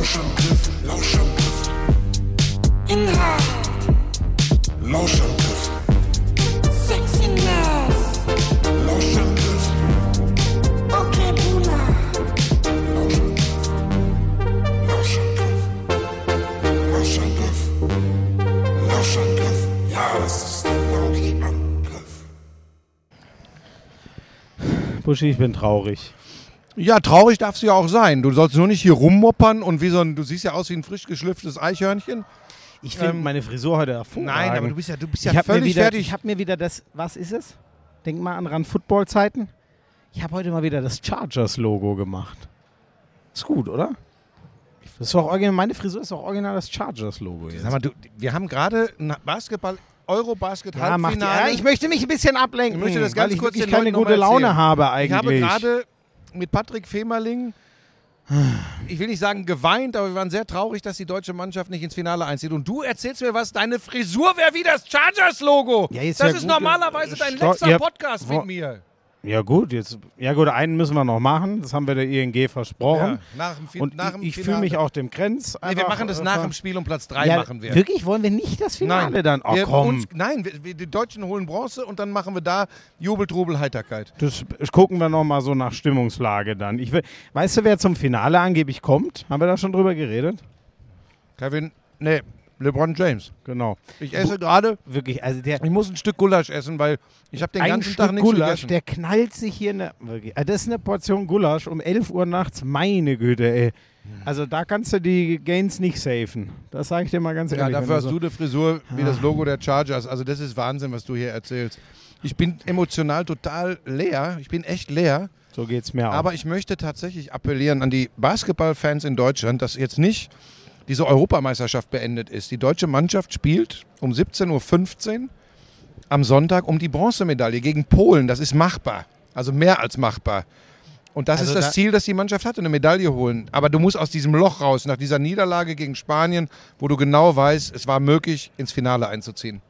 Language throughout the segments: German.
Lauschangriff, Lauschangriff. Inhalt, Lauschangriff, Sexiness, Lauschangriff, okay Boomer, Lauschangriff. Lauschangriff. Lauschangriff. Ja, das ist der Lauschangriff. Buschi, ich bin traurig. Ja, traurig darfst du ja auch sein. Du sollst nur nicht hier rummoppern und wie so ein, du siehst ja aus wie ein frisch geschlüpftes Eichhörnchen. Ich finde Ähm, meine Frisur heute hervorragend. Nein, aber du bist ja, du bist ja ich habe völlig wieder- fertig. ich hab mir wieder das, was ist es? Denk mal an Run Football Zeiten. Ich habe heute mal wieder das Chargers Logo gemacht. Ist gut, oder? Das ist doch original, meine Frisur ist auch original das Chargers Logo jetzt. Sag mal, du, wir haben gerade ein Basketball, Eurobasket ja, ich möchte mich ein bisschen ablenken, Ich möchte das weil ganz ich kurz wirklich den keine gute Laune habe Ich eigentlich. habe gerade mit Patrick Femerling, ich will nicht sagen geweint, aber wir waren sehr traurig, dass die deutsche Mannschaft nicht ins Finale einzieht. Und du erzählst mir was, deine Frisur wäre wie das Chargers-Logo. Ja, das ja ist gut. normalerweise dein Sto- letzter Podcast mit mir. Ja gut, jetzt, ja gut, einen müssen wir noch machen. Das haben wir der ING versprochen. nach dem, Fin- Und nach dem ich, ich fühle Finale. mich auch dem Grenz. Nee, wir einfach, machen das äh, nach dem Spiel um Platz 3 ja, machen wir. Wirklich? Wollen wir nicht das Finale Nein, dann? Oh wir, komm. Uns, nein, wir, wir, die Deutschen holen Bronze und dann machen wir da Jubel, Trubel, Heiterkeit. Das gucken wir noch mal so nach Stimmungslage dann. Ich will, weißt du, wer zum Finale angeblich kommt? Haben wir da schon drüber geredet? Kevin, nee, LeBron James. Genau. Ich esse gerade, Wirklich, also der ich muss ein Stück Gulasch essen, weil ich habe den ganzen Stück Tag nichts Gulasch, gegessen. der knallt sich hier eine, wirklich, also das ist eine Portion Gulasch um 11 Uhr nachts, meine Güte, ey. Also da kannst du die Gains nicht safen. Das sage ich dir mal ganz Ja, ehrlich. dafür wenn hast so- du eine Frisur wie das Logo der Chargers. Also das ist Wahnsinn, was du hier erzählst. Ich bin emotional total leer. Ich bin echt leer. so geht's mir auch. Aber ich möchte tatsächlich appellieren an die Basketballfans in Deutschland, dass jetzt nicht diese Europameisterschaft beendet ist. Die deutsche Mannschaft spielt um 17.15 Uhr am Sonntag um die Bronzemedaille gegen Polen. Das ist machbar. Also mehr als machbar. Und das Also ist das da- Ziel, das die Mannschaft hatte, eine Medaille holen. Aber du musst aus diesem Loch raus, nach dieser Niederlage gegen Spanien, wo du genau weißt, es war möglich, ins Finale einzuziehen.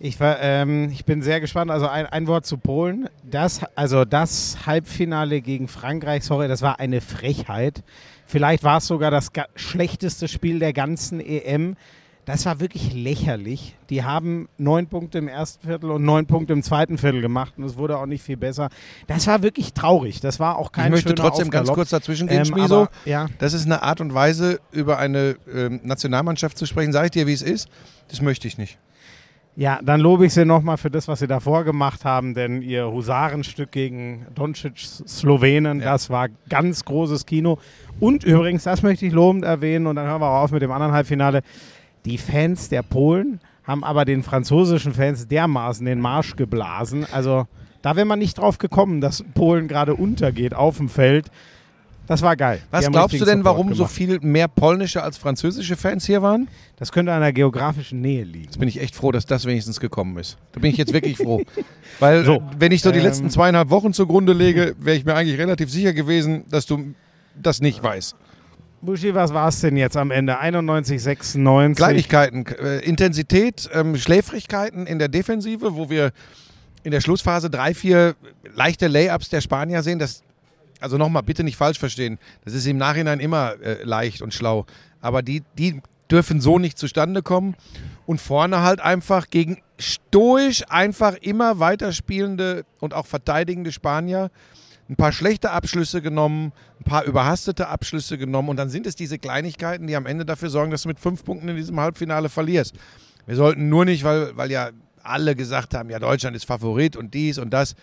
Ich, war, ähm, ich bin sehr gespannt. Also ein, ein Wort zu Polen. Das, also das Halbfinale gegen Frankreich, sorry, das war eine Frechheit. Vielleicht war es sogar das schlechteste Spiel der ganzen EM. Das war wirklich lächerlich. Die haben neun Punkte im ersten Viertel und neun Punkte im zweiten Viertel gemacht und es wurde auch nicht viel besser. Das war wirklich traurig. Das war auch kein ich möchte trotzdem ganz Aufgalopp. kurz dazwischen gehen, ähm, Schmieso. aber, ja, Das ist eine Art und Weise, über eine ähm, Nationalmannschaft zu sprechen. Sag ich dir, wie es ist? Das möchte ich nicht. Ja, dann lobe ich Sie nochmal für das, was Sie davor gemacht haben, denn Ihr Husarenstück gegen Doncic Slowenen, Ja. das war ganz großes Kino. Und übrigens, das möchte ich lobend erwähnen und dann hören wir auch auf mit dem anderen Halbfinale. Die Fans der Polen haben aber den französischen Fans dermaßen den Marsch geblasen. Also da wäre man nicht drauf gekommen, dass Polen gerade untergeht auf dem Feld. Das war geil. Was glaubst du denn, Support warum so gemacht. viel mehr polnische als französische Fans hier waren? Das könnte an der geografischen Nähe liegen. Jetzt bin ich echt froh, dass das wenigstens gekommen ist. Da bin ich jetzt wirklich froh. Weil, So, wenn ich so die ähm, letzten zweieinhalb Wochen zugrunde lege, wäre ich mir eigentlich relativ sicher gewesen, dass du das nicht weißt. Buschi, was war es denn jetzt am Ende? 91, 96? Kleinigkeiten, äh, Intensität, ähm, Schläfrigkeiten in der Defensive, wo wir in der Schlussphase drei, vier leichte Layups der Spanier sehen. Das, also nochmal, bitte nicht falsch verstehen. Das ist im Nachhinein immer äh, leicht und schlau. Aber die, die dürfen so nicht zustande kommen. Und vorne halt einfach gegen stoisch einfach immer weiterspielende und auch verteidigende Spanier ein paar schlechte Abschlüsse genommen, ein paar überhastete Abschlüsse genommen und dann sind es diese Kleinigkeiten, die am Ende dafür sorgen, dass du mit fünf Punkten in diesem Halbfinale verlierst. Wir sollten nur nicht, weil, weil ja alle gesagt haben, ja, Deutschland ist Favorit und dies und das.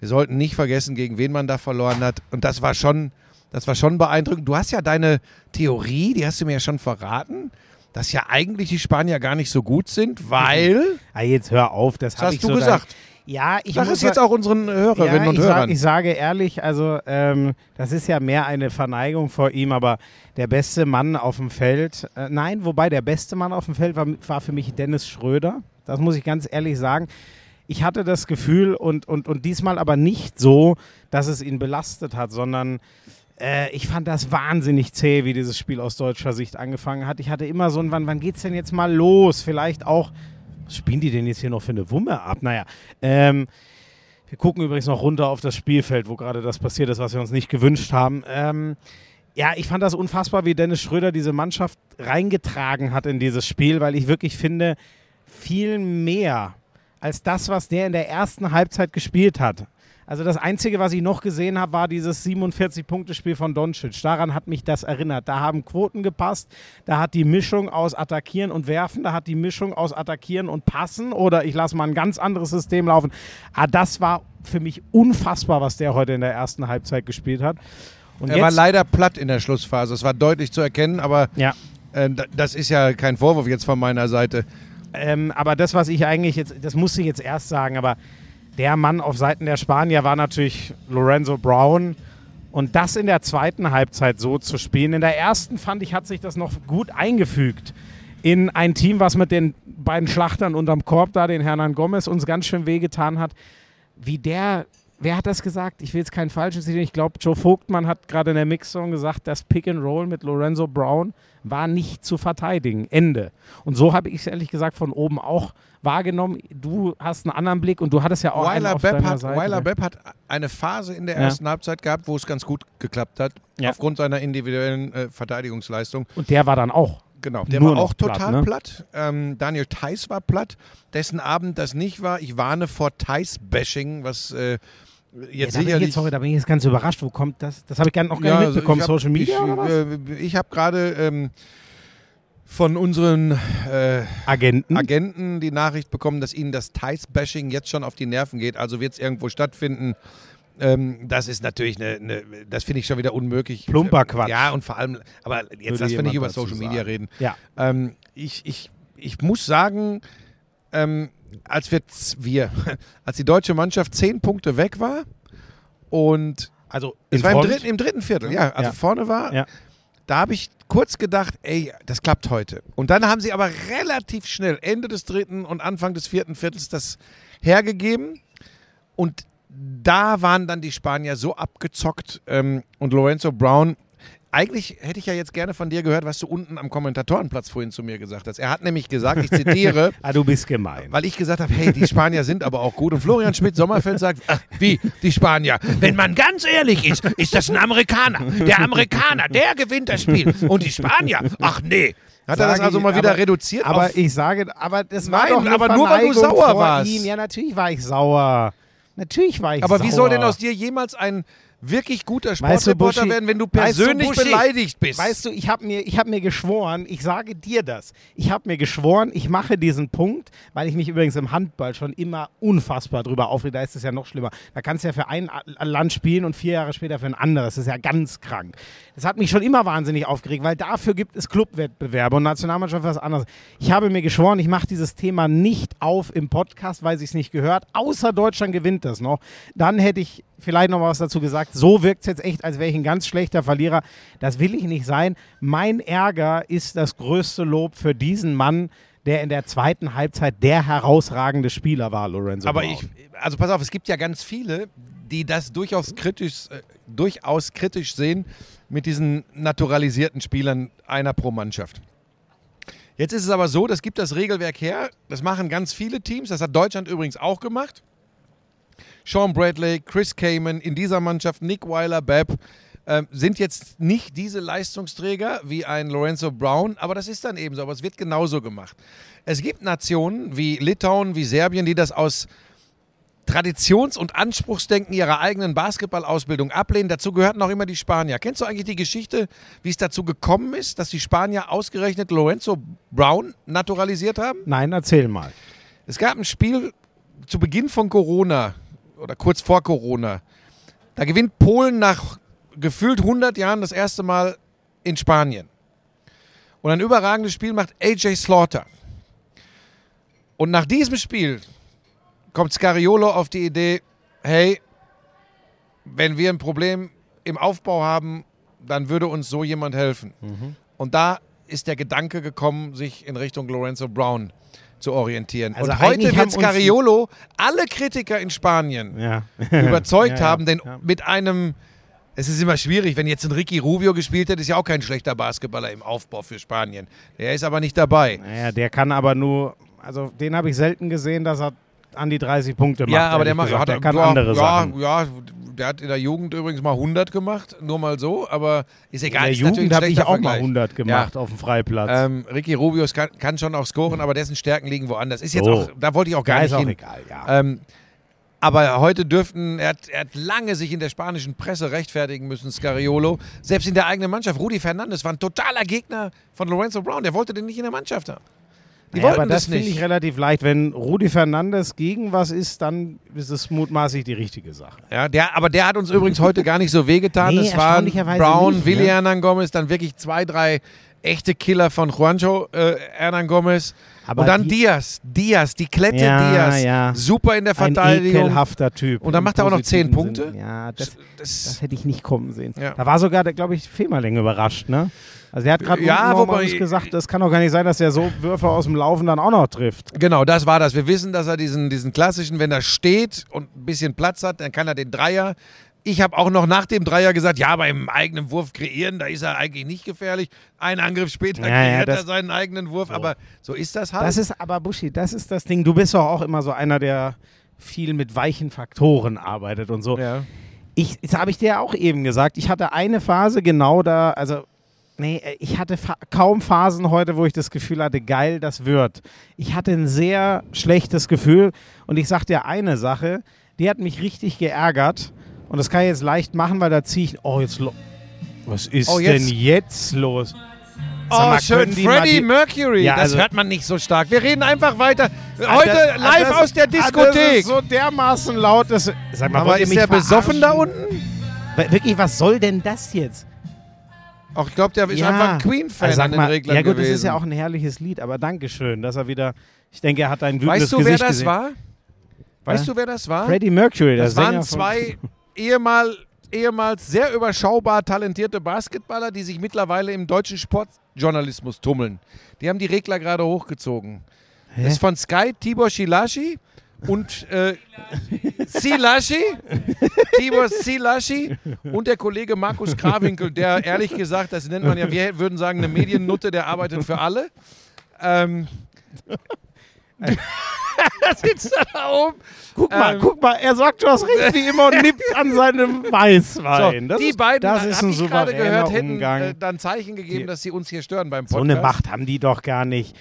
Wir sollten nicht vergessen, gegen wen man da verloren hat. Und das war schon, das war schon beeindruckend. Du hast ja deine Theorie, die hast du mir ja schon verraten, dass ja eigentlich die Spanier gar nicht so gut sind, weil. Ah, jetzt hör auf, das, Das hast ich du so gesagt. Ja, ich Sag es jetzt auch unseren Hörerinnen ja, und Hörern. sag, ich sage ehrlich, also ähm, das ist ja mehr eine Verneigung vor ihm, aber der beste Mann auf dem Feld, äh, nein, wobei der beste Mann auf dem Feld war, war für mich Dennis Schröder. Das muss ich ganz ehrlich sagen. Ich hatte das Gefühl und, und, und diesmal aber nicht so, dass es ihn belastet hat, sondern äh, ich fand das wahnsinnig zäh, wie dieses Spiel aus deutscher Sicht angefangen hat. Ich hatte immer so ein, wann, wann geht's denn jetzt mal los? Vielleicht auch, was spielen die denn jetzt hier noch für eine Wumme ab? Naja, ähm, wir gucken übrigens noch runter auf das Spielfeld, wo gerade das passiert ist, was wir uns nicht gewünscht haben. Ähm, Ja, ich fand das unfassbar, wie Dennis Schröder diese Mannschaft reingetragen hat in dieses Spiel, weil ich wirklich finde, viel mehr als das, was der in der ersten Halbzeit gespielt hat. Also das Einzige, was ich noch gesehen habe, war dieses 47-Punkte-Spiel von Doncic. Daran hat mich das erinnert. Da haben Quoten gepasst, da hat die Mischung aus Attackieren und Werfen, da hat die Mischung aus Attackieren und Passen oder ich lasse mal ein ganz anderes System laufen. Ah, das war für mich unfassbar, was der heute in der ersten Halbzeit gespielt hat. Und Er war leider platt in der Schlussphase. Es war deutlich zu erkennen, aber ja. äh, da- das ist ja kein Vorwurf jetzt von meiner Seite. Ähm, aber das, was ich eigentlich jetzt, das musste ich jetzt erst sagen, aber der Mann auf Seiten der Spanier war natürlich Lorenzo Brown. Und das in der zweiten Halbzeit so zu spielen. In der ersten fand ich, hat sich das noch gut eingefügt in ein Team, was mit den beiden Schlachtern unterm Korb da, den Hernan Gomez, uns ganz schön wehgetan hat. Wie der, wer hat das gesagt? Ich will jetzt kein falsches sehen. Ich glaube, Joe Vogtmann hat gerade in der Mixzone gesagt, das Pick and Roll mit Lorenzo Brown war nicht zu verteidigen. Ende. Und so habe ich es ehrlich gesagt von oben auch wahrgenommen. Du hast einen anderen Blick und du hattest ja auch einen Weiler auf Bepp, hat, Seite. Weiler Bepp hat eine Phase in der Ja. ersten Halbzeit gehabt, wo es ganz gut geklappt hat, Ja. aufgrund seiner individuellen äh, Verteidigungsleistung. und der war dann auch. Genau, der Nur war auch total platt, platt. ne? Ähm, Daniel Theiss war platt, dessen Abend das nicht war. Ich warne vor Theiss-Bashing, was äh, Ja, jetzt ich sicherlich... jetzt, sorry, da bin ich jetzt ganz überrascht. Wo kommt das? Das habe ich gar, noch gar nicht also mitbekommen. hab- Social Media ich, oder? Äh, ich habe gerade ähm, von unseren äh, Agenten. Agenten die Nachricht bekommen, dass ihnen das Theiss-Bashing jetzt schon auf die Nerven geht. Also wird es irgendwo stattfinden. Ähm, das ist natürlich eine, eine das finde ich schon wieder unmöglich. Plumper Quatsch. Ja, und vor allem, aber jetzt lass wir nicht über Social Media sagen. reden. ja. Ähm, ich, ich, ich muss sagen, ähm, als wir, wir, als die deutsche Mannschaft zehn Punkte weg war und Also es war im dritten, im dritten Viertel, ja, also Ja. vorne war, Ja. da habe ich kurz gedacht, ey, das klappt heute. Und dann haben sie aber relativ schnell, Ende des dritten und Anfang des vierten Viertels, das hergegeben. Und da waren dann die Spanier so abgezockt ähm, und Lorenzo Brown. Eigentlich hätte ich ja jetzt gerne von dir gehört, was du unten am Kommentatorenplatz vorhin zu mir gesagt hast. Er hat nämlich gesagt, ich zitiere, Ah, du bist gemein. weil ich gesagt habe, hey, die Spanier sind aber auch gut. Und Florian Schmidt-Sommerfeld sagt, ach, wie, die Spanier? Wenn man ganz ehrlich ist, ist das ein Amerikaner. Der Amerikaner, der gewinnt das Spiel. Und die Spanier, ach nee. Hat er das also mal wieder aber- reduziert? Aber ich sage, aber das war Nein, doch eine aber nur, weil du sauer vor warst. Ihm. Ja, natürlich war ich sauer. Natürlich war ich aber sauer. wie soll denn aus dir jemals ein wirklich guter Weißt du, Sportreporter werden, wenn du weißt du, persönlich beleidigt bist? Weißt du, ich habe mir, ich hab mir geschworen, ich sage dir das, ich habe mir geschworen, ich mache diesen Punkt, weil ich mich übrigens im Handball schon immer unfassbar drüber aufrege. Da ist es ja noch schlimmer. Da kannst du ja für ein Land spielen und vier Jahre später für ein anderes. Das ist ja ganz krank. Das hat mich schon immer wahnsinnig aufgeregt, weil dafür gibt es Clubwettbewerbe und Nationalmannschaft was anderes. Ich habe mir geschworen, ich mache dieses Thema nicht auf im Podcast, weil es nicht gehört, außer Deutschland gewinnt das noch. Dann hätte ich vielleicht noch was dazu gesagt. So wirkt es jetzt echt, als wäre ich ein ganz schlechter Verlierer. Das will ich nicht sein. Mein Ärger ist das größte Lob für diesen Mann, der in der zweiten Halbzeit der herausragende Spieler war, Lorenzo. Aber Brown. ich, also pass auf, es gibt ja ganz viele, die das durchaus kritisch, äh, durchaus kritisch sehen mit diesen naturalisierten Spielern einer pro Mannschaft. Jetzt ist es aber so, das gibt das Regelwerk her, das machen ganz viele Teams, das hat Deutschland übrigens auch gemacht. Sean Bradley, Chris Kamen in dieser Mannschaft, Nick Weiler, Bepp, ähm, sind jetzt nicht diese Leistungsträger wie ein Lorenzo Brown, aber das ist dann eben so, aber es wird genauso gemacht. Es gibt Nationen wie Litauen, wie Serbien, die das aus Traditions- und Anspruchsdenken ihrer eigenen Basketballausbildung ablehnen. Dazu gehörten auch immer die Spanier. Kennst du eigentlich die Geschichte, wie es dazu gekommen ist, dass die Spanier ausgerechnet Lorenzo Brown naturalisiert haben? Nein, erzähl mal. Es gab ein Spiel zu Beginn von Corona oder kurz vor Corona. Da gewinnt Polen nach gefühlt 100 Jahren das erste Mal in Spanien. Und ein überragendes Spiel macht AJ Slaughter. Und nach diesem Spiel kommt Scariolo auf die Idee, hey, wenn wir ein Problem im Aufbau haben, dann würde uns so jemand helfen. Und da ist der Gedanke gekommen, sich in Richtung Lorenzo Brown zu orientieren. Also und heute wird Scariolo alle Kritiker in Spanien Ja. überzeugt Ja, haben, denn mit einem, es ist immer schwierig, wenn jetzt ein Ricky Rubio gespielt hat, ist ja auch kein schlechter Basketballer im Aufbau für Spanien. Der ist aber nicht dabei. Naja, der kann aber nur, also den habe ich selten gesehen, dass er an die 30 Punkte macht. ja, aber der macht, gesagt. hat, der kann ja, andere ja, Sachen. Ja, der hat in der Jugend übrigens mal 100 gemacht, nur mal so, aber ist In egal. der ist Jugend habe ich auch mal Vergleich. 100 gemacht auf dem Freiplatz. Ähm, Ricky Rubius kann, kann schon auch scoren, aber dessen Stärken liegen woanders. Ist jetzt So. auch, da wollte ich auch gar ja, nicht ist auch hin. egal, ja. Ähm, aber heute dürften, er hat, er hat lange sich in der spanischen Presse rechtfertigen müssen, Scariolo. Selbst in der eigenen Mannschaft. Rudi Fernandes war ein totaler Gegner von Lorenzo Brown. Der wollte den nicht in der Mannschaft haben. Die Naja, aber das das finde ich relativ leicht. Wenn Rudi Fernandes gegen was ist, dann ist es mutmaßlich die richtige Sache. Ja, der, aber der hat uns übrigens heute gar nicht so wehgetan. Nee, es waren Brown, nicht, Willi ne? Hernan Gomez, dann wirklich zwei, drei echte Killer von Juancho äh, Hernan Gomez. Aber Und dann die- Diaz, Diaz, die Klette Ja, Diaz. ja. Super in der Ein Verteidigung. ekelhafter Typ. Und dann macht er auch noch 10 Punkte? Sinn. Ja, das, Das- das hätte ich nicht kommen sehen. Ja. Da war sogar, glaube ich, Femerling überrascht, ne? Also der hat gerade Ja, ja, wobei- gesagt, das kann doch gar nicht sein, dass er so Würfe aus dem Laufen dann auch noch trifft. Genau, das war das. Wir wissen, dass er diesen, diesen klassischen, wenn er steht und ein bisschen Platz hat, dann kann er den Dreier. Ich habe auch noch nach dem Dreier gesagt, ja, beim eigenen Wurf kreieren, da ist er eigentlich nicht gefährlich. Ein Angriff später Ja, ja, kreiert das- er seinen eigenen Wurf, aber so ist das halt. Das ist aber, Buschi, das ist das Ding. Du bist doch auch immer so einer, der viel mit weichen Faktoren arbeitet und so. ja. Ich, das habe ich dir ja auch eben gesagt. Ich hatte eine Phase genau da, also nee, äh, ich hatte fa kaum Phasen heute, wo ich das Gefühl hatte, geil, das wird. Ich hatte ein sehr schlechtes Gefühl und ich sag dir eine Sache, die hat mich richtig geärgert und das kann ich jetzt leicht machen, weil da ziehe ich, oh jetzt, was ist Oh, jetzt- denn jetzt los? Oh, mal, schön. Freddie die- Mercury. Ja, das also- hört man nicht so stark. Wir reden einfach weiter. Heute Ah, das- live das- aus der ah, Diskothek. ist so dermaßen laut, dass. Sag mal, aber ist der besoffen da unten? Wirklich, was soll denn das jetzt? Ach, ich glaube, der ist einfach ein Queen-Fan sag an den Reglern Ja gut, gewesen. das ist ja auch ein herrliches Lied, aber Dankeschön, dass er wieder, ich denke, er hat ein wütendes Weißt du, wer Gesicht das gesehen. war? Weißt Ja? du, wer das war? Freddie Mercury, Das der waren Sänger von- zwei ehemal, ehemals sehr überschaubar talentierte Basketballer, die sich mittlerweile im deutschen Sportjournalismus tummeln. Die haben die Regler gerade hochgezogen. Das ist von Sky Tibor Shilashi und äh, Silashi, Tibor Silashi und der Kollege Markus Krawinkel, der ehrlich gesagt, das nennt man ja, wir würden sagen, eine Mediennutte, der arbeitet für alle. Ähm, da sitzt er da oben. Guck mal, Ähm, guck mal, er sagt schon was richtig wie immer und nippt an seinem Weißwein. So, das die ist, beiden, das ist ein ich gerade gehört, hätten Umgang. äh, dann Zeichen gegeben, Die- dass sie uns hier stören beim so Podcast. eine Macht haben die doch gar nicht.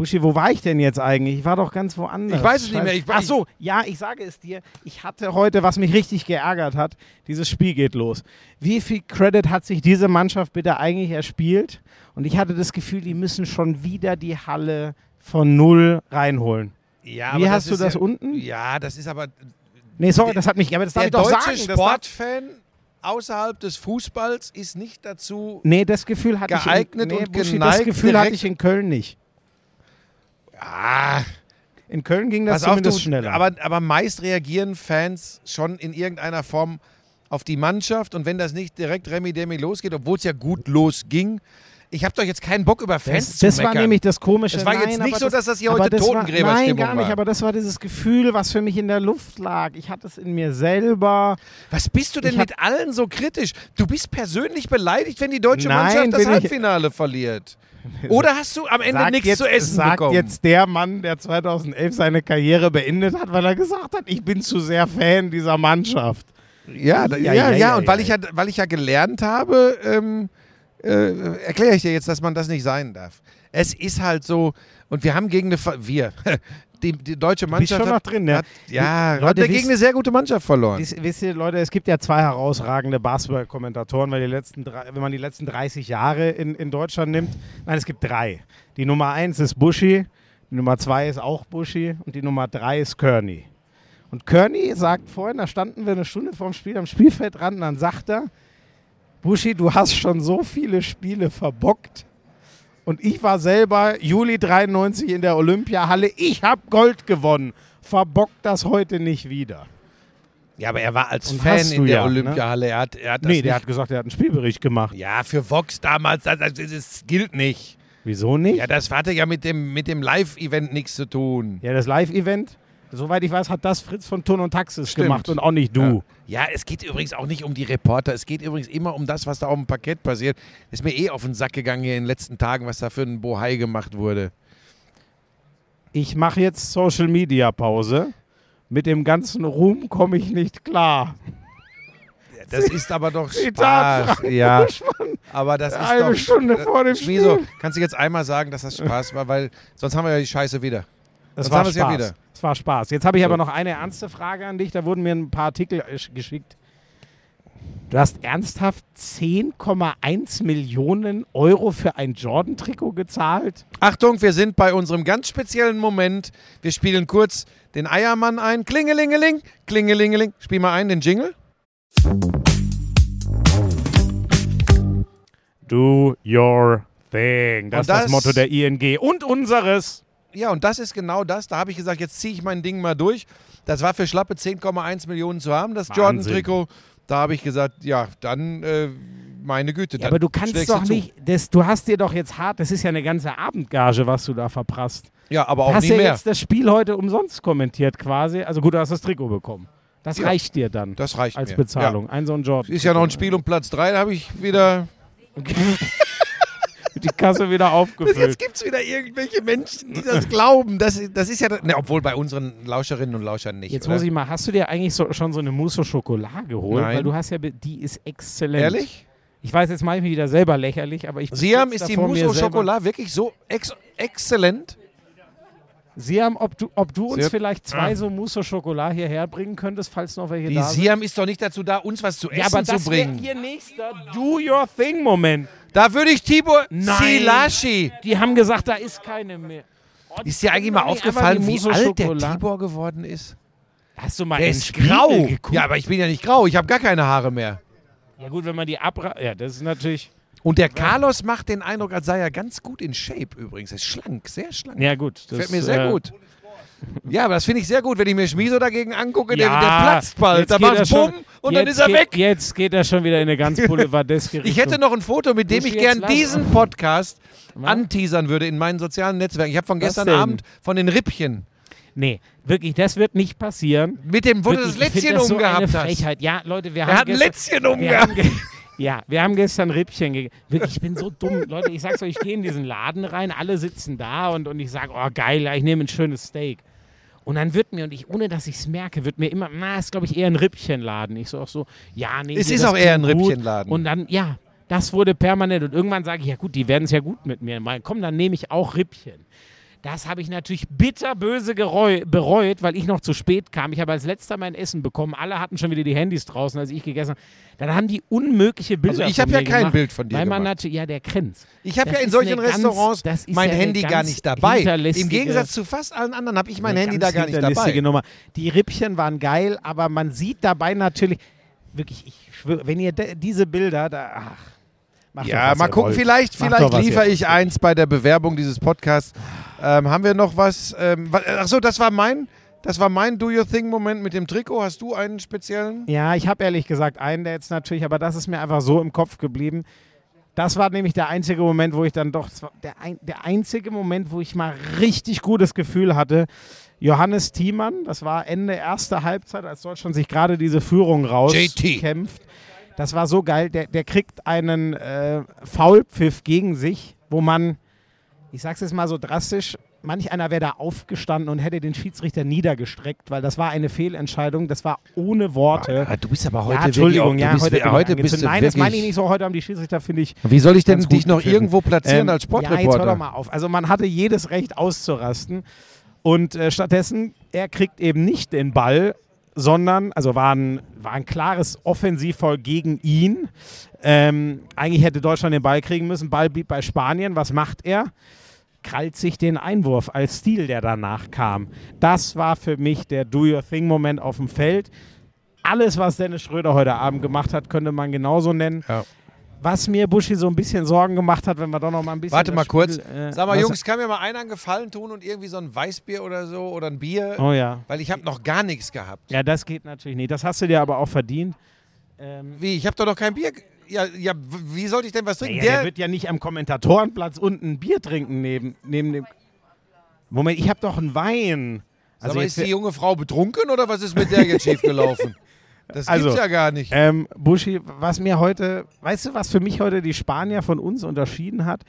Buschi, wo war ich denn jetzt eigentlich? Ich war doch ganz woanders. Ich weiß es nicht mehr. Ich- Ach so, ja, ich sage es dir. Ich hatte heute, was mich richtig geärgert hat, dieses Spiel geht los. Wie viel Credit hat sich diese Mannschaft bitte eigentlich erspielt? Und ich hatte das Gefühl, die müssen schon wieder die Halle von null reinholen. Ja, Wie aber hast du das ja, unten? Ja, das ist aber Nee, sorry, das hat mich, aber das darf ich doch sagen. Sportfan außerhalb des Fußballs ist nicht dazu. nee, das Gefühl hatte Geeignet ich in, nee, und Buschi, geneigt, das Gefühl hatte ich in Köln nicht. Ah, In Köln ging das pass auf, du, zumindest schneller. aber, aber meist reagieren Fans schon in irgendeiner Form auf die Mannschaft und wenn das nicht direkt Remi Demi losgeht, obwohl es ja gut losging. Ich habe doch jetzt keinen Bock über Fans Das, zu das war meckern. nämlich das Komische. Es war Nein, jetzt nicht so, dass das hier heute das war- Totengräberstimmung Nein, gar nicht, war. aber das war dieses Gefühl, was für mich in der Luft lag. Ich hatte es in mir selber. Was bist du denn mit allen so kritisch? Du bist persönlich beleidigt, wenn die deutsche Nein, Mannschaft das bin ich- Halbfinale verliert. Oder hast du am Ende nichts jetzt, zu essen sagt bekommen? jetzt der Mann, der 2011 seine Karriere beendet hat, weil er gesagt hat, ich bin zu sehr Fan dieser Mannschaft. Ja, Ja, ja, ja, ja, und weil. Ich ja, weil ich ja gelernt habe, ähm, äh, erkläre ich dir jetzt, dass man das nicht sein darf. Es ist halt so, und wir haben gegen eine, Ver- wir, die, die deutsche bist Mannschaft schon noch hat, drin, ne? hat, ja, Leute, hat wisst- gegen eine sehr gute Mannschaft verloren. Wisst, wisst ihr, Leute, es gibt ja zwei herausragende Basketball-Kommentatoren, weil die letzten drei, wenn man die letzten 30 Jahre in, in Deutschland nimmt. Nein, es gibt drei. Die Nummer eins ist Buschi, die Nummer zwei ist auch Buschi und die Nummer drei ist Kearney. Und Kearney sagt vorhin, da standen wir eine Stunde vorm Spiel am Spielfeldrand und dann sagt er, Buschi, du hast schon so viele Spiele verbockt. Und ich war selber Juli 93 in der Olympiahalle. Ich habe Gold gewonnen. Verbockt das heute nicht wieder. Ja, aber er war als Und Fan in der ja, ne? Olympiahalle. Er hat, er hat Nee, der hat gesagt, er hat einen Spielbericht gemacht. Ja, für Vox damals, das, das, das gilt nicht. Wieso nicht? Ja, das hatte ja mit dem, mit dem Live-Event nichts zu tun. Ja, das Live-Event, soweit ich weiß, hat das Fritz von Turn und Taxis Stimmt. gemacht und auch nicht du. Ja. ja, es geht übrigens auch nicht um die Reporter. Es geht übrigens immer um das, was da auf dem Parkett passiert. Ist mir eh auf den Sack gegangen hier in den letzten Tagen, was da für ein Bohai gemacht wurde. Ich mache jetzt Social Media Pause. Mit dem ganzen Ruhm komme ich nicht klar. das ist aber doch Zitat Spaß. Ja, aber das ist Eine doch... Stunde vor dem Spiel. kannst du jetzt einmal sagen, dass das Spaß war, weil sonst haben wir ja die Scheiße wieder. Das Jetzt war haben wir's ja Spaß. wieder. Das war Spaß. Jetzt habe ich So. aber noch eine ernste Frage an dich. Da wurden mir ein paar Artikel äh, geschickt. Du hast ernsthaft 10,1 Millionen Euro für ein Jordan-Trikot gezahlt? Achtung, wir sind bei unserem ganz speziellen Moment. Wir spielen kurz den Eiermann ein. Klingelingeling, klingelingeling. Spiel mal ein, den Jingle. Do your thing. Das Und ist das das- Motto der ING und unseres. Ja, und das ist genau das. Da habe ich gesagt, jetzt ziehe ich mein Ding mal durch. Das war für schlappe 10,1 Millionen zu haben, das. Jordan-Trikot. Da habe ich gesagt, ja, dann äh, meine Güte. Ja, aber du kannst doch nicht, das, du hast dir doch jetzt hart, das ist ja eine ganze Abendgage, was du da verprasst. Ja, aber auch hast nicht ja mehr. jetzt das Spiel heute umsonst kommentiert quasi. Also gut, du hast das Trikot bekommen. Das Ja. reicht dir dann Das reicht als mir. Bezahlung. Ein so ein Jordan. Ja. Ist ja noch ein Spiel um Platz 3, da habe ich wieder. Die Kasse wieder aufgefüllt. jetzt gibt es wieder irgendwelche Menschen, die das glauben. Das, das ist ja. Ne, obwohl bei unseren Lauscherinnen und Lauschern nicht. Jetzt oder? muss ich mal, hast du dir eigentlich so, schon so eine Mousse au Chocolat geholt? Nein. Weil du hast ja, die ist exzellent. Ehrlich? Ich weiß, jetzt mache ich mich wieder selber lächerlich, aber ich. Siam, sitz ist die Mousse Chocolat wirklich so ex exzellent? Siam, ob du, ob du uns Siam- vielleicht zwei Ah. so Mousse au Chocolat hierher bringen könntest, falls noch welche Die da sind? Siam ist doch nicht dazu da, uns was zu essen Ja, aber zu das bringen. ihr nächster Do Your Thing-Moment. Da würde ich Tibor. Silashi. Die haben gesagt, da ist keine mehr. Oh, Ist dir eigentlich mal aufgefallen, wie alt der. Tibor geworden ist? Hast du mal Der ist Spiegel grau. geguckt? Ja, aber ich bin ja nicht grau. Ich habe gar keine Haare mehr. Ja gut, wenn man die abra... Ja, das ist natürlich... Und der Carlos macht den Eindruck, als sei er ganz gut in Shape übrigens. Er ist schlank, sehr schlank. Ja gut. Das, Gefällt mir sehr äh, gut. Ja, aber das finde ich sehr gut, wenn ich mir Schmieso dagegen angucke, der, Ja, der platzt bald. Da schon- bumm und dann ist er geht, weg. Jetzt geht er schon wieder in eine ganz boulevardeske Richtung. Ich hätte noch ein Foto, mit dem ich gern diesen Podcast anteasern würde in meinen sozialen Netzwerken. Ich habe von Was gestern denn? Abend von den Rippchen Nee, wirklich, das wird nicht passieren. mit dem, wo du Wirklich, das ich find Lätzchen das so eine umgehabt hast. Frechheit. Ja, Leute, wir Er haben hat ein Lätzchen wir umgehabt. Ja, wir haben gestern Rippchen gegessen. Wirklich, ich bin so dumm. Leute, ich sag's euch, ich gehe in diesen Laden rein, alle sitzen da und, und ich sage, oh geil, ich nehme ein schönes Steak. Und dann wird mir, und ich, ohne dass ich es merke, wird mir immer, na, ist glaube ich eher ein Rippchenladen. Ich so auch so, ja, nee. Es ist auch eher ein gut. Rippchenladen. Und dann, ja, das wurde permanent. Und irgendwann sage ich, ja gut, die werden es ja gut mit mir. Mal, komm, dann nehme ich auch Rippchen. Das habe ich natürlich bitterböse bereut, weil ich noch zu spät kam. Ich habe als letzter mein Essen bekommen. Alle hatten schon wieder die Handys draußen, als ich gegessen habe. Dann haben die unmögliche Bilder Also ich habe ja kein gemacht, Bild von dir Weil man gemacht. natürlich, ja, der Krenz. Ich habe ja in solchen ganz- Restaurants mein ja Handy gar nicht dabei. Im Gegensatz zu fast allen anderen habe ich mein Handy da gar nicht dabei. Nummer. Die Rippchen waren geil, aber man sieht dabei natürlich, wirklich, ich schwöre, wenn ihr diese Bilder da, ach, macht Ja, mal gucken, wollt. vielleicht, vielleicht liefere ich eins bei der Bewerbung dieses Podcasts. Ähm, haben wir noch was? Ähm, wa- ach so, das war mein, das war mein Do Your Thing Moment mit dem Trikot. Hast du einen speziellen? Ja, ich habe ehrlich gesagt einen, der jetzt natürlich, aber das ist mir einfach so im Kopf geblieben. Das war nämlich der einzige Moment, wo ich dann doch, der, ein, der einzige Moment, wo ich mal richtig gutes Gefühl hatte. Johannes Thiemann, das war Ende erster Halbzeit, als Deutschland sich gerade diese Führung rauskämpft. Das war so geil. Der, der kriegt einen äh, Foulpfiff gegen sich, wo man, ich sag's jetzt mal so drastisch, manch einer wäre da aufgestanden und hätte den Schiedsrichter niedergestreckt, weil das war eine Fehlentscheidung. Das war ohne Worte. Ah, du bist aber ja, Entschuldigung, wirklich, ja, bist, heute, heute bist du Nein, das meine ich nicht so. Heute haben die Schiedsrichter, finde ich. Wie soll ich denn dich noch gepfiffen. irgendwo platzieren Ähm, als Ja, jetzt hör doch Sportreporter? mal auf. Also man hatte jedes Recht auszurasten. Und äh, stattdessen, er kriegt eben nicht den Ball, sondern, also war ein, war ein klares Offensivfoul gegen ihn. Ähm, eigentlich hätte Deutschland den Ball kriegen müssen. Ball blieb bei Spanien. Was macht er? Krallt sich den Einwurf als Stil, der danach kam. Das war für mich der Do-Your-Thing-Moment auf dem Feld. Alles, was Dennis Schröder heute Abend gemacht hat, könnte man genauso nennen. Ja. Was mir Buschi so ein bisschen Sorgen gemacht hat, wenn wir doch noch mal ein bisschen. Warte mal kurz. Spiel, äh, Sag mal, Jungs, kann mir mal einer einen Gefallen tun und irgendwie so ein Weißbier oder so oder ein Bier? Oh ja. Weil ich habe noch gar nichts gehabt. Ja, das geht natürlich nicht. Das hast du dir aber auch verdient. Ähm, Wie? Ich habe doch noch kein Bier. Ja, ja, wie sollte ich denn was trinken? naja, der, wird ja nicht am Kommentatorenplatz unten ein Bier trinken neben, neben dem. Moment, ich habe doch einen Wein. also Also, ist jetzt, die junge Frau betrunken oder was ist mit der jetzt schiefgelaufen? Das Also, gibt's ja gar nicht. ähm, Buschi, was mir heute, weißt du, was für mich heute die Spanier von uns unterschieden hat?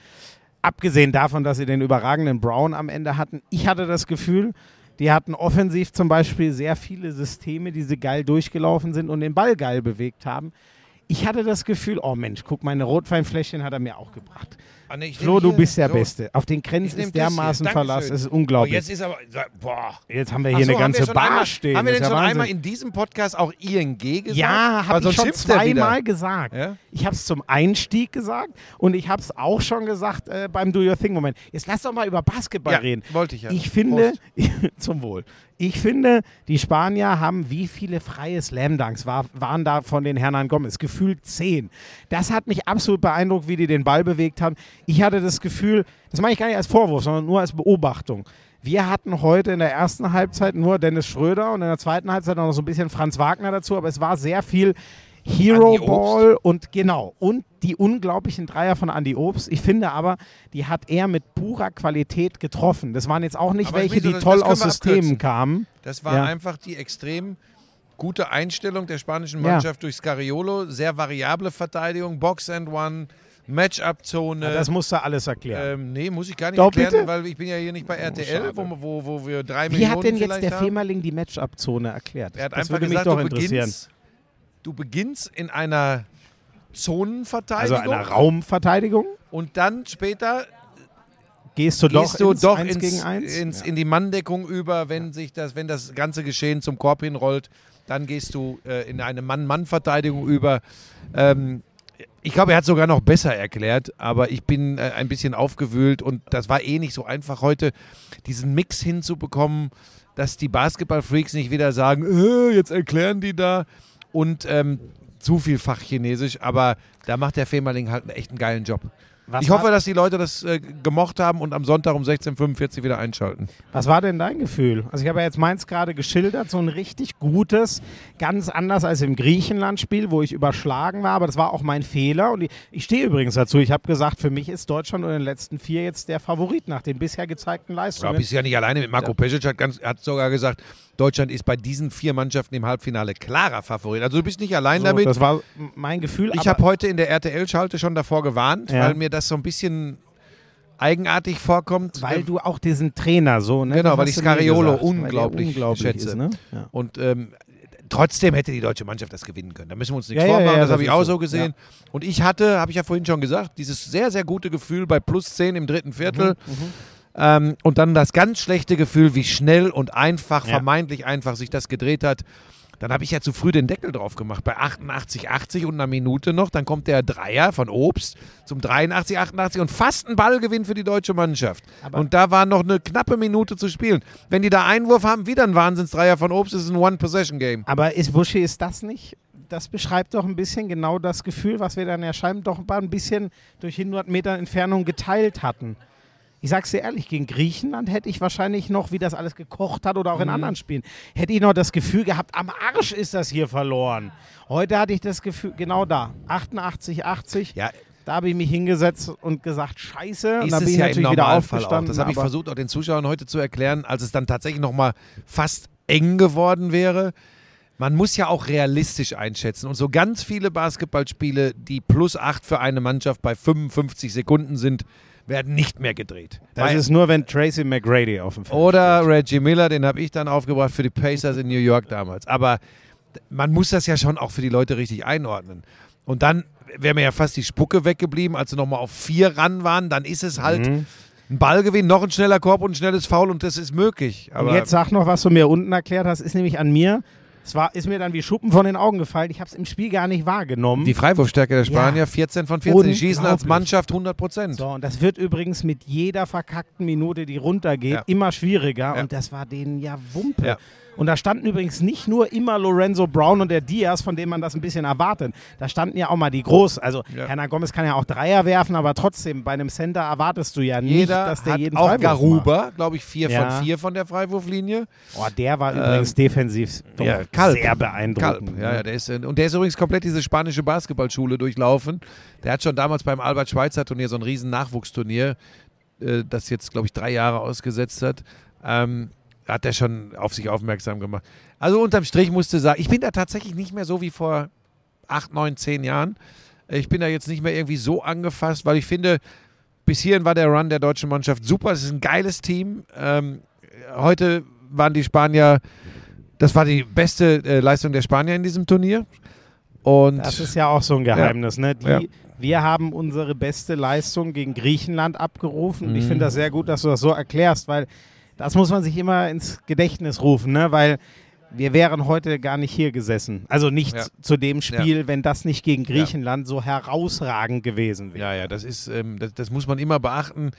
Abgesehen davon, dass sie den überragenden Brown am Ende hatten, ich hatte das Gefühl, Die hatten offensiv zum Beispiel sehr viele Systeme, die sie geil durchgelaufen sind und den Ball geil bewegt haben. Ich hatte das Gefühl, oh Mensch, guck, meine Rotweinfläschchen hat er mir auch gebracht. Ah, nee, Flo, du bist der So. Beste. Auf den Grenzen ist dermaßen. Verlass, es ist Oh, unglaublich. jetzt ist aber. Boah. Jetzt haben wir hier so, eine ganze Bar einmal, stehen. Haben wir denn schon ja einmal Wahnsinn. in diesem Podcast auch ING gesagt? Ja, habe ich schon zweimal gesagt. Ja? Ich habe es zum Einstieg gesagt und ich habe es auch schon gesagt äh, beim Do Your Thing Moment. Jetzt lass doch mal über Basketball Ja, reden. wollte ich ja. Ich finde, zum Wohl. Ich finde, die Spanier haben wie viele freie Slam Dunks war, waren da von den Hernan Gomez? Gefühlt zehn. Das hat mich absolut beeindruckt, wie die den Ball bewegt haben. Ich hatte das Gefühl, das mache ich gar nicht als Vorwurf, sondern nur als Beobachtung. Wir hatten heute in der ersten Halbzeit nur Dennis Schröder und in der zweiten Halbzeit noch so ein bisschen Franz Wagner dazu, aber es war sehr viel Hero Obst. Ball und genau und die unglaublichen Dreier von Andy Obst. Ich finde aber, die hat er mit purer Qualität getroffen. Das waren jetzt auch nicht Aber welche, die toll aus Systemen kamen. Das war Ja. einfach die extrem gute Einstellung der spanischen Ja. Mannschaft durch Scariolo. Sehr variable Verteidigung, Box and One, Matchup-Zone. Ja, das musst du alles erklären. ähm, nee, muss ich gar nicht Doch, erklären, bitte? weil ich bin ja hier nicht bei RTL, wo, wo, wo wir drei Wie Millionen hat denn jetzt der. Femerling die Matchup-Zone erklärt? Er hat das einfach würde mich gesagt, doch du interessieren. Du beginnst in einer Also Zonenverteidigung einer Raumverteidigung? und dann später Gehst du doch gehst du ins doch Eins ins, gegen Eins? ins, Ja. in die Manndeckung über, wenn sich das, wenn das ganze Geschehen zum Korb hinrollt, dann gehst du äh, in eine Mann-Mann-Verteidigung über. Ähm, ich glaube, er hat sogar noch besser erklärt, aber ich bin äh, ein bisschen aufgewühlt und das war eh nicht so einfach heute, diesen Mix hinzubekommen, dass die Basketball-Freaks nicht wieder sagen, äh, jetzt erklären die da und ähm, zu viel Fachchinesisch, aber da macht der Femerling halt echt einen geilen Job. Was ich hoffe, dass die Leute das äh, gemocht haben und am Sonntag um 16.45 Uhr wieder einschalten. Was war denn dein Gefühl? Also ich habe ja jetzt meins gerade geschildert, so ein richtig gutes, ganz anders als im Griechenland-Spiel, wo ich überschlagen war, aber das war auch mein Fehler und ich, ich stehe übrigens dazu. Ich habe gesagt, für mich ist Deutschland in den letzten vier jetzt der Favorit nach den bisher gezeigten Ja, Leistungen. bist ja nicht alleine mit Marco Pesic, hat, ganz, hat sogar gesagt, Deutschland ist bei diesen vier Mannschaften im Halbfinale klarer Favorit. Also du bist nicht allein so, damit. das war mein Gefühl. Ich habe heute in der RTL-Schalte schon davor gewarnt, Ja. weil mir das so ein bisschen eigenartig vorkommt. Weil du auch diesen Trainer so, ne? Genau, weil ich Scariolo gesagt, unglaublich unglaublich schätze. Ist, ne? ja. Und ähm, trotzdem hätte die deutsche Mannschaft das gewinnen können. Da müssen wir uns nichts Ja, vormachen, ja, das das habe ich auch so. gesehen. Und ich hatte, habe ich ja vorhin schon gesagt, dieses sehr, sehr gute Gefühl bei plus 10 im dritten Viertel. Mhm, Ähm, und dann das ganz schlechte Gefühl, wie schnell und einfach, vermeintlich einfach sich das gedreht hat. Dann habe ich ja zu früh den Deckel drauf gemacht. Bei 88, 80 und einer Minute noch. Dann kommt der Dreier von Obst zum 83, 88 und fast ein Ballgewinn für die deutsche Mannschaft. Aber- und da war noch eine knappe Minute zu spielen. Wenn die da Einwurf haben, wieder ein Wahnsinnsdreier von Obst, ist ein One-Possession-Game. Aber ist Buschi, ist das nicht? Das beschreibt doch ein bisschen genau das Gefühl, was wir dann ja scheinbar doch ein bisschen durch 100 Meter Entfernung geteilt hatten. Ich sag's dir ehrlich, gegen Griechenland hätte ich wahrscheinlich noch, wie das alles gekocht hat oder auch in Mhm. anderen Spielen, hätte ich noch das Gefühl gehabt, am Arsch ist das hier verloren. Heute hatte ich das Gefühl, genau da, 88, 80, Ja, da habe ich mich hingesetzt und gesagt, scheiße, und ist dann bin ich ja natürlich wieder Normalfall auch. aufgestanden. Das habe ich versucht auch den Zuschauern heute zu erklären, als es dann tatsächlich nochmal fast eng geworden wäre. Man muss ja auch realistisch einschätzen. Und so ganz viele Basketballspiele, die plus 8 für eine Mannschaft bei 55 Sekunden sind, werden nicht mehr gedreht. Das Weil- ist nur, wenn Tracy McGrady auf dem Feld oder Reggie Miller, den habe ich dann aufgebracht für die Pacers in New York damals. Aber man muss das ja schon auch für die Leute richtig einordnen. Und dann wäre mir ja fast die Spucke weggeblieben, als sie nochmal auf vier ran waren. Dann ist es halt Mhm. ein Ballgewinn, noch ein schneller Korb und ein schnelles Foul und das ist möglich. Aber und jetzt sag noch, was du mir unten erklärt hast, ist nämlich an mir. Es war, ist mir dann wie Schuppen von den Augen gefallen. Ich habe es im Spiel gar nicht wahrgenommen. die Freiwurfstärke der Spanier Ja. 14 von 14. Die schießen als. Mannschaft 100 Prozent. so, und das wird übrigens mit jeder verkackten Minute, die runtergeht, Ja. immer schwieriger. Ja. Und das war denen ja Wumpe. Und da standen übrigens nicht nur immer Lorenzo Brown und der Diaz, von dem man das ein bisschen erwartet. Da standen ja auch mal die Groß. Also Ja. Hernan Gomez kann ja auch Dreier werfen, aber trotzdem, bei einem Center erwartest du ja nicht, Jeder dass der hat jeden auch Freiwurf. Garuba, glaube ich, 4 Ja. von 4 von der Freiwurflinie. Oh, der war übrigens defensiv Ähm, ja, sehr beeindruckend. Kalb. Ja, ja, der ist, und der ist übrigens komplett diese spanische Basketballschule durchlaufen. Der hat schon damals beim Albert-Schweitzer-Turnier so ein riesen Nachwuchsturnier, äh, das jetzt, glaube ich, drei Jahre ausgesetzt hat. Ähm, hat er schon auf sich aufmerksam gemacht. Also unterm Strich musste sagen, ich bin da tatsächlich nicht mehr so wie vor acht, neun, zehn Jahren. Ich bin da jetzt nicht mehr irgendwie so angefasst, weil ich finde, bis hierhin war der Run der deutschen Mannschaft super. Es ist ein geiles Team. Ähm, heute waren die Spanier, das war die beste äh, Leistung der Spanier in diesem Turnier. Und Das ist ja auch so ein Geheimnis. Ne? Die, Ja. Wir haben unsere beste Leistung gegen Griechenland abgerufen. Und ich Mhm. finde das sehr gut, dass du das so erklärst, weil das muss man sich immer ins Gedächtnis rufen, ne? weil wir wären heute gar nicht hier gesessen. Also nicht Ja. zu dem Spiel, wenn das nicht gegen Griechenland so herausragend gewesen wäre. ja, ja, das ist, ähm, das, das muss man immer beachten.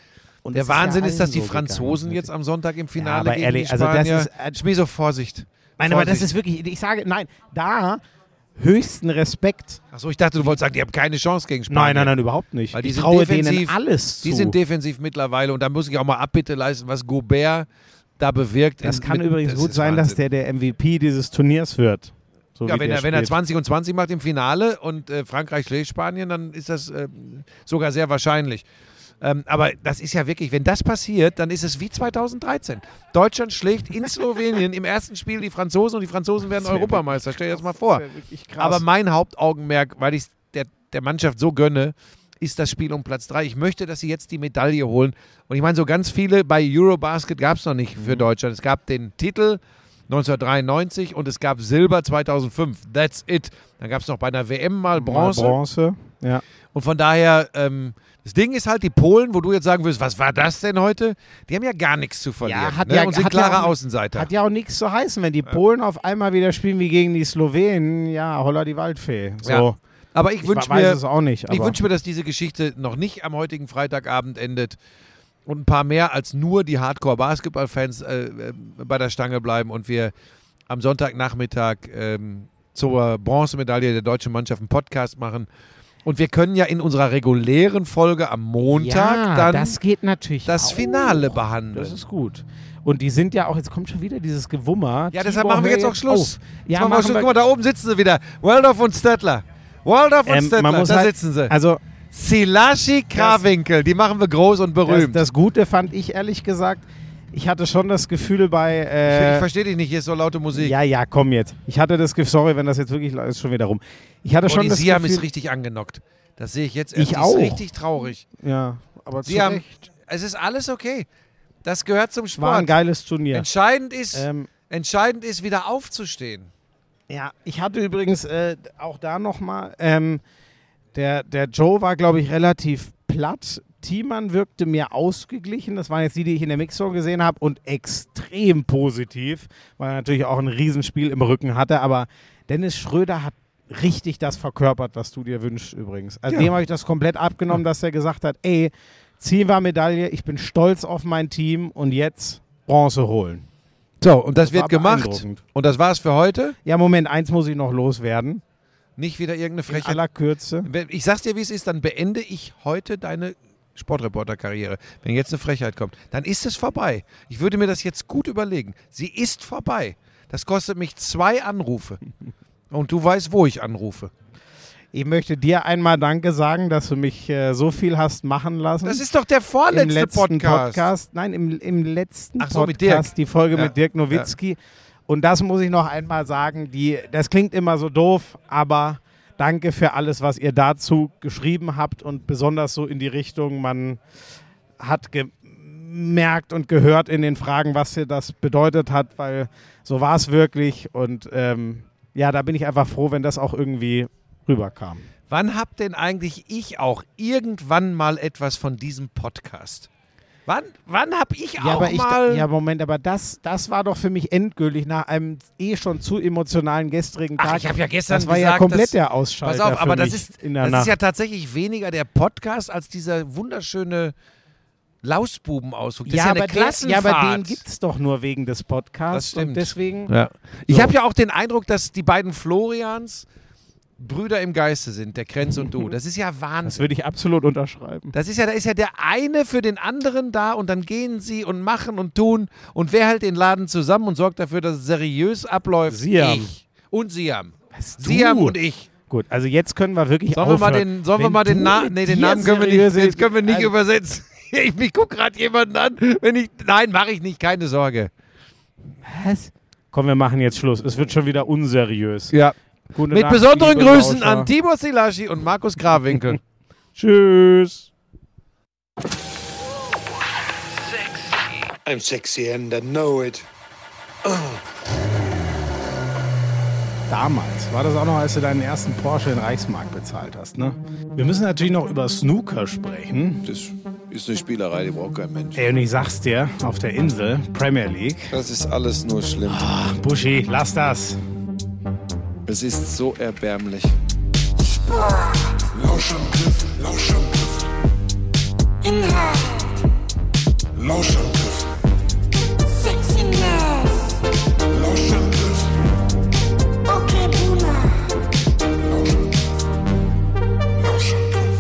Und Der ja Wahnsinn ist, dass die so Franzosen gegangen. jetzt am Sonntag im Finale aber gegen ehrlich, die also das Spanier. ist, äh, Schmieso, Vorsicht. Nein, aber das Vorsicht. ist wirklich, ich sage, nein, da höchsten Respekt. Achso, ich dachte, du wolltest sagen, die haben keine Chance gegen Spanien. Nein, nein, nein, überhaupt nicht. Weil die ich sind traue defensiv- denen alles zu. Die sind defensiv mittlerweile und da muss ich auch mal Abbitte leisten, was Gobert da bewirkt. das in- kann mit- übrigens das gut sein, dass Wahnsinn. der der MVP dieses Turniers wird. So Ja, wenn er, wenn er spielt. 20 und 20 macht im Finale und äh, Frankreich schlägt Spanien, dann ist das äh, sogar sehr wahrscheinlich. Ähm, aber das ist ja wirklich, wenn das passiert, dann ist es wie 2013. Deutschland schlägt in Slowenien im ersten Spiel die Franzosen und die Franzosen werden Europameister. Stell dir das mal vor. Das. Aber mein Hauptaugenmerk, weil ich der, der Mannschaft so gönne, ist das Spiel um Platz 3. Ich möchte, dass sie jetzt die Medaille holen. Und ich meine, so ganz viele bei Eurobasket gab es noch nicht Mhm. für Deutschland. Es gab den Titel 1993 und es gab Silber 2005. That's it. Dann gab es noch bei einer WM mal Bronze. Mal Bronze. Ja. Und von daher, ähm, das Ding ist halt, die Polen, wo du jetzt sagen würdest, was war das denn heute? Die haben ja gar nichts zu verlieren. hat ne? ja- und sind hat ja klare auch- Außenseiter. Hat ja auch nichts zu heißen, wenn die Polen auf einmal wieder spielen wie gegen die Slowenen. Ja, holla die Waldfee. So. Ja. Aber ich Ich wünsche mir, es auch nicht. Ich wünsche mir, dass diese Geschichte noch nicht am heutigen Freitagabend endet und ein paar mehr als nur die Hardcore-Basketball-Fans äh, äh, bei der Stange bleiben und wir am Sonntagnachmittag ähm, zur Bronzemedaille der deutschen Mannschaft einen Podcast machen. Und wir können ja in unserer regulären Folge am Montag ja, dann das geht natürlich das auch. Finale behandeln. Das ist gut. Und die sind ja auch, jetzt kommt schon wieder dieses Gewummer. ja, deshalb machen wir jetzt auch Schluss. Jetzt Ja, machen wir Schluss. Guck mal, da oben sitzen sie wieder. Waldorf und Stettler. Waldorf und Ähm, Stettler, da halt- sitzen sie. Also, Silashi Krawinkel, die machen wir groß und das, berühmt. das Gute fand ich ehrlich gesagt, ich hatte schon das Gefühl bei. ich, Äh, ich verstehe dich nicht, hier ist so laute Musik. ja, ja, komm jetzt. Ich hatte das Gefühl, sorry, wenn das jetzt wirklich ist schon wieder rum. Ich hatte Und schon die das Siam Gefühl, ist richtig angenockt. Das sehe ich jetzt. Ich auch. Ist richtig traurig. Ja, aber Siam, Recht. es ist alles okay. Das gehört zum War ein Sport. geiles Turnier. Entscheidend ist, Ähm, entscheidend ist, wieder aufzustehen. Ja, ich hatte übrigens äh, auch da nochmal, ähm, der, der Joe war, glaube ich, relativ platt. Thiemann wirkte mir ausgeglichen. Das waren jetzt die, die ich in der Mixzone gesehen habe und extrem positiv, weil er natürlich auch ein Riesenspiel im Rücken hatte. Aber Dennis Schröder hat richtig das verkörpert, was du dir wünschst übrigens. Also Ja. dem habe ich das komplett abgenommen, dass er gesagt hat, ey, Ziel war Medaille, ich bin stolz auf mein Team und jetzt Bronze holen. So, und das, Das wird gemacht. Und das war's für heute. Ja, Moment, eins muss ich noch loswerden. Nicht wieder irgendeine In Frechheit. aller Kürze. Ich sag's dir, wie es ist, dann beende ich heute deine Sportreporter-Karriere. Wenn jetzt eine Frechheit kommt, dann ist es vorbei. Ich würde mir das jetzt gut überlegen. Sie ist vorbei. Das kostet mich zwei Anrufe. Und du weißt, wo ich anrufe. Ich möchte dir einmal Danke sagen, dass du mich äh, so viel hast machen lassen. Das ist doch der vorletzte letzten Podcast. Nein, im, im letzten so, mit Podcast, die Folge Ja, mit Dirk Nowitzki. Und das muss ich noch einmal sagen, die, das klingt immer so doof, aber danke für alles, was ihr dazu geschrieben habt und besonders so in die Richtung, man hat gemerkt und gehört in den Fragen, was dir das bedeutet hat, weil so war es wirklich und ähm, ja, da bin ich einfach froh, wenn das auch irgendwie rüberkam. Wann hab denn eigentlich ich auch irgendwann mal etwas von diesem Podcast? Wann, wann hab ich Ja, auch aber ich, mal... ja, Moment, aber das, das war doch für mich endgültig nach einem eh schon zu emotionalen gestrigen Ach, Tag. ich hab ja gestern Das war ja gesagt, komplett dass- der Ausschalter Pass auf, für aber das ist, in der das Nacht. ist ja tatsächlich weniger der Podcast als dieser wunderschöne Lausbuben-Ausflug. Das ja, ist ja eine aber der, ja, Klassenfahrt. aber den gibt es doch nur wegen des Podcasts. Das stimmt. Und deswegen. Ja. Ich So. habe ja auch den Eindruck, dass die beiden Florians Brüder im Geiste sind, der Krenz und du. Das ist ja Das Wahnsinn. würde ich absolut unterschreiben. Das ist ja, da ist ja der eine für den anderen da und dann gehen sie und machen und tun. Und wer hält den Laden zusammen und sorgt dafür, dass es seriös abläuft? Siam. Ich. Und Siam. Was, du? Siam und ich. Gut, also jetzt können wir wirklich Sollen wir mal aufhören. den, sollen wir mal den mit nee, den Namen können wir nicht, den können wir nicht also, übersetzen. Ich, ich gucke gerade jemanden an. Wenn ich, nein, mache ich nicht, keine Sorge. Was? Komm, wir machen jetzt Schluss. Es wird schon wieder unseriös. Ja. Gute Mit Nacht, besonderen liebe Grüßen Lauscher. an Tibor Silaschi und Markus Grawinkel. Tschüss. I'm sexy and I know it. Damals war das auch noch, als du deinen ersten Porsche in Reichsmark bezahlt hast, ne? Wir müssen natürlich noch über Snooker sprechen. Das ist eine Spielerei, die braucht kein Mensch. Ey, und ich sag's dir, auf der Insel, Premier League. Das ist alles nur schlimm. Ach, Buschi, lass das. Es ist so erbärmlich. Lauschangriff, Lauschangriff. Inhalt. Lauschangriff. Sexiness. Lauschangriff. Okay, Boomer. Lauschangriff.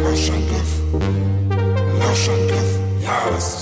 Lauschangriff. Lauschangriff. Lauschangriff. Ja, das